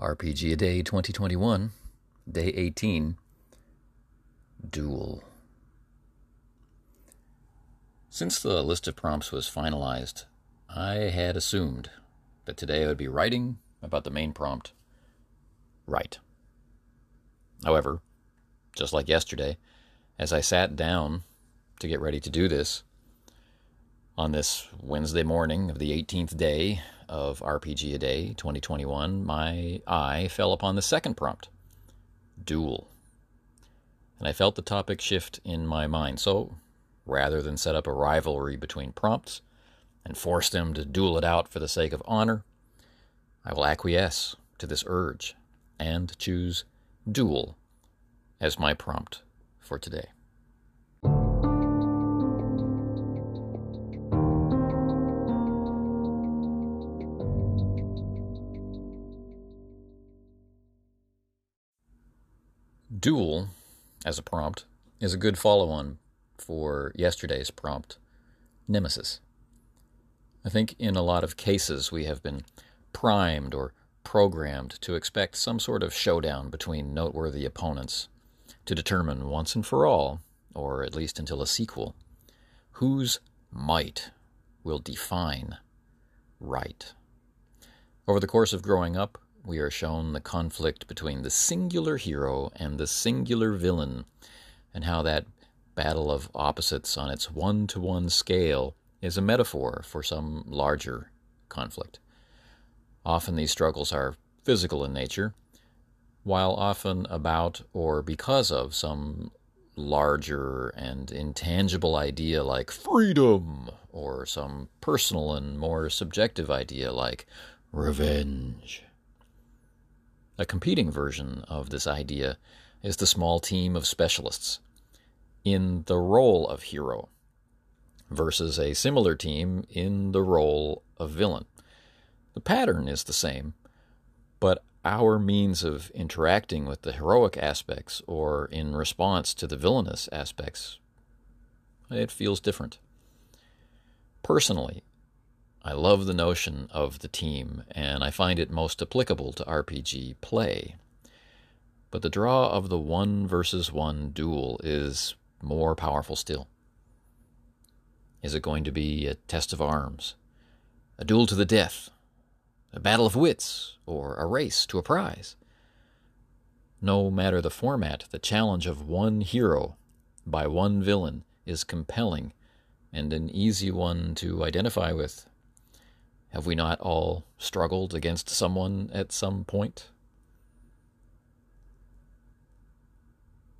RPG a Day 2021, Day 18, Duel. Since the list of prompts was finalized, I had assumed that today I would be writing about the main prompt, Write. However, just like yesterday, as I sat down to get ready to do this, on this Wednesday morning of the 18th day of RPG A Day 2021, my eye fell upon the second prompt Duel. And I felt the topic shift in my mind. So rather than set up a rivalry between prompts and force them to duel it out for the sake of honor, I will acquiesce to this urge and choose Duel as my prompt for today. Duel, as a prompt, is a good follow on for yesterday's prompt, Nemesis. I think in a lot of cases we have been primed or programmed to expect some sort of showdown between noteworthy opponents to determine once and for all, or at least until a sequel, whose might will define right. Over the course of growing up, we are shown the conflict between the singular hero and the singular villain, and how that battle of opposites on its one to one scale is a metaphor for some larger conflict. Often these struggles are physical in nature, while often about or because of some larger and intangible idea like freedom, or some personal and more subjective idea like revenge. A competing version of this idea is the small team of specialists in the role of hero versus a similar team in the role of villain. The pattern is the same, but our means of interacting with the heroic aspects or in response to the villainous aspects, it feels different. Personally, I love the notion of the team, and I find it most applicable to RPG play. But the draw of the one versus one duel is more powerful still. Is it going to be a test of arms, a duel to the death, a battle of wits, or a race to a prize? No matter the format, the challenge of one hero by one villain is compelling and an easy one to identify with have we not all struggled against someone at some point?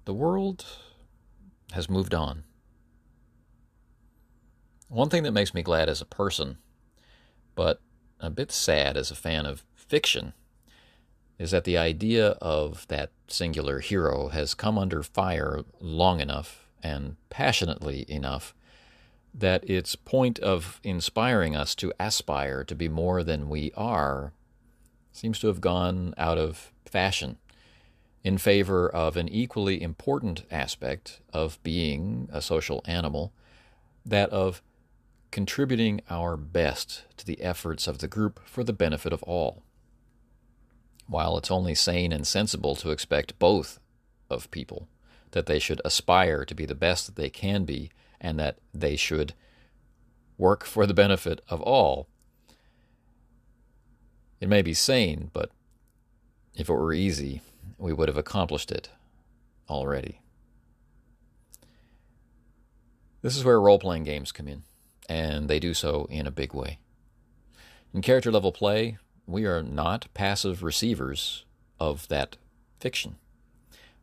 The world has moved on. One thing that makes me glad as a person, but a bit sad as a fan of fiction, is that the idea of that singular hero has come under fire long enough and passionately enough that its point of inspiring us to aspire to be more than we are seems to have gone out of fashion in favor of an equally important aspect of being a social animal, that of contributing our best to the efforts of the group for the benefit of all. While it's only sane and sensible to expect both of people, that they should aspire to be the best that they can be and that they should work for the benefit of all. It may be sane, but if it were easy, we would have accomplished it already. This is where role playing games come in, and they do so in a big way. In character level play, we are not passive receivers of that fiction.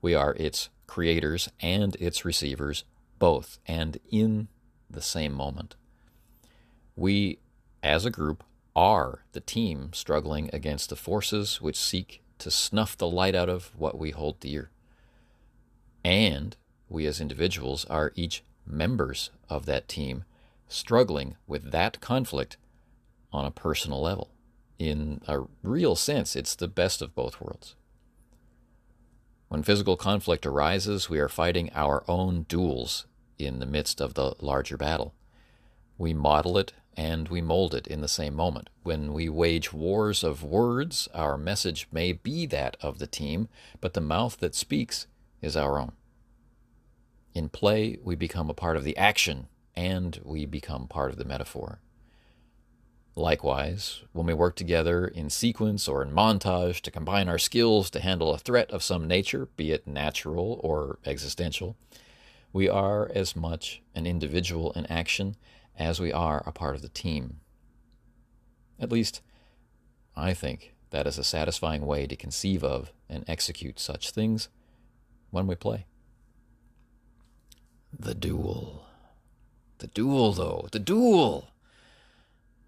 We are its creators and its receivers both and in the same moment. We, as a group, are the team struggling against the forces which seek to snuff the light out of what we hold dear. And we, as individuals, are each members of that team struggling with that conflict on a personal level. In a real sense, it's the best of both worlds. When physical conflict arises, we are fighting our own duels in the midst of the larger battle. We model it and we mold it in the same moment. When we wage wars of words, our message may be that of the team, but the mouth that speaks is our own. In play, we become a part of the action and we become part of the metaphor. Likewise, when we work together in sequence or in montage to combine our skills to handle a threat of some nature, be it natural or existential, we are as much an individual in action as we are a part of the team. At least, I think that is a satisfying way to conceive of and execute such things when we play. The duel. The duel, though. The duel!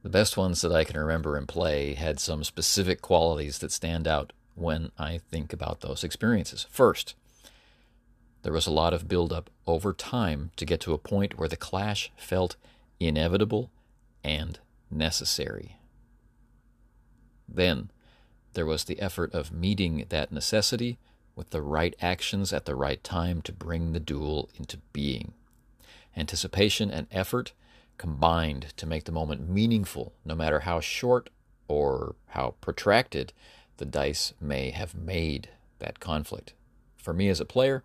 The best ones that I can remember in play had some specific qualities that stand out when I think about those experiences. First, there was a lot of build-up over time to get to a point where the clash felt inevitable and necessary. Then there was the effort of meeting that necessity with the right actions at the right time to bring the duel into being. Anticipation and effort combined to make the moment meaningful, no matter how short or how protracted the dice may have made that conflict. For me as a player,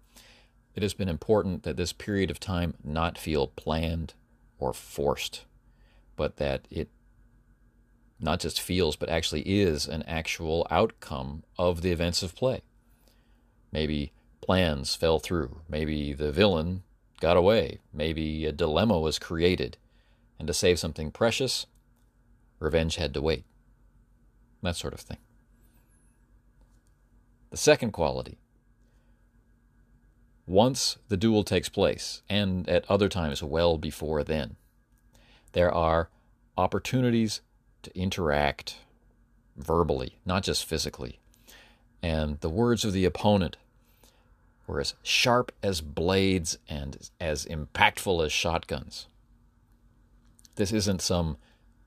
it has been important that this period of time not feel planned or forced, but that it not just feels, but actually is an actual outcome of the events of play. Maybe plans fell through. Maybe the villain got away. Maybe a dilemma was created. And to save something precious, revenge had to wait. That sort of thing. The second quality once the duel takes place, and at other times well before then, there are opportunities to interact verbally, not just physically. And the words of the opponent were as sharp as blades and as impactful as shotguns. This isn't some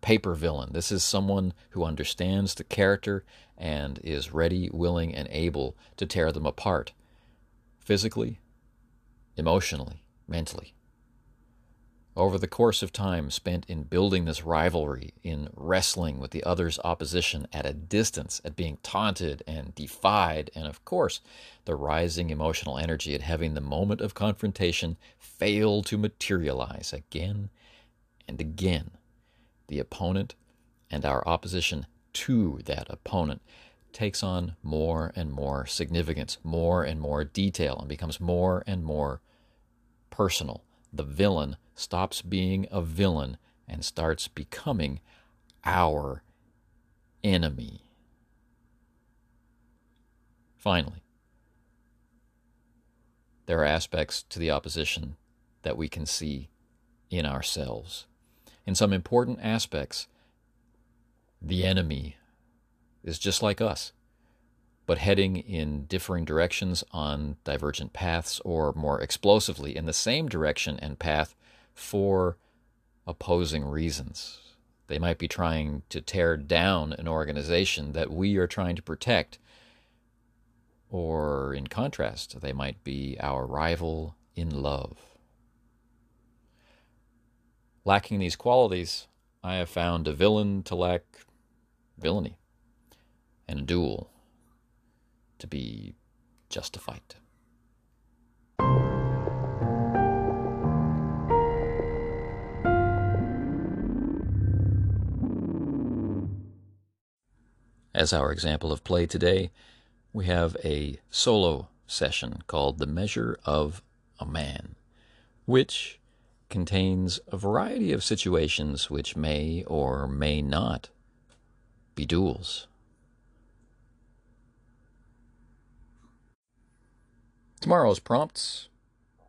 paper villain. This is someone who understands the character and is ready, willing, and able to tear them apart physically, emotionally, mentally. Over the course of time spent in building this rivalry, in wrestling with the other's opposition at a distance, at being taunted and defied, and of course, the rising emotional energy at having the moment of confrontation fail to materialize again and again, the opponent and our opposition to that opponent takes on more and more significance, more and more detail, and becomes more and more personal. The villain stops being a villain and starts becoming our enemy. Finally, there are aspects to the opposition that we can see in ourselves. In some important aspects, the enemy is just like us but heading in differing directions on divergent paths, or more explosively, in the same direction and path for opposing reasons. They might be trying to tear down an organization that we are trying to protect, or in contrast, they might be our rival in love. Lacking these qualities, I have found a villain to lack villainy, and a duel to be justified. As our example of play today, we have a solo session called The Measure of a Man, which contains a variety of situations which may or may not be duels. Tomorrow's prompts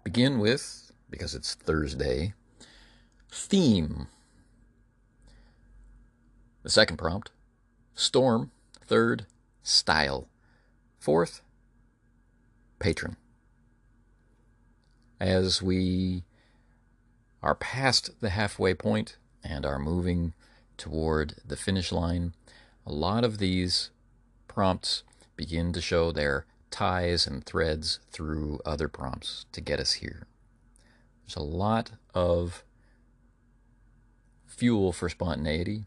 begin with, because it's Thursday, theme. The second prompt, storm. Third, style. Fourth, patron. As we are past the halfway point and are moving toward the finish line, a lot of these prompts begin to show their ties and threads through other prompts to get us here. There's a lot of fuel for spontaneity,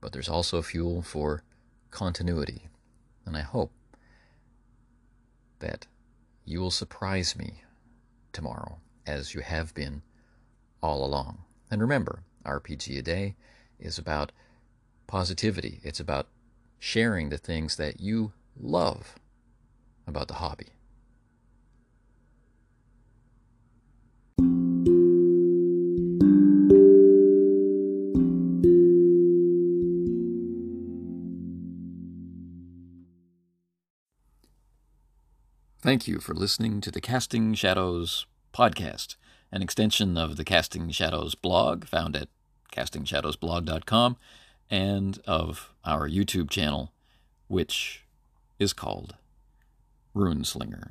but there's also fuel for continuity. And I hope that you will surprise me tomorrow as you have been all along. And remember, RPG a day is about positivity. It's about sharing the things that you love about the hobby. Thank you for listening to the Casting Shadows podcast, an extension of the Casting Shadows blog found at castingshadowsblog.com and of our YouTube channel, which is called Runeslinger.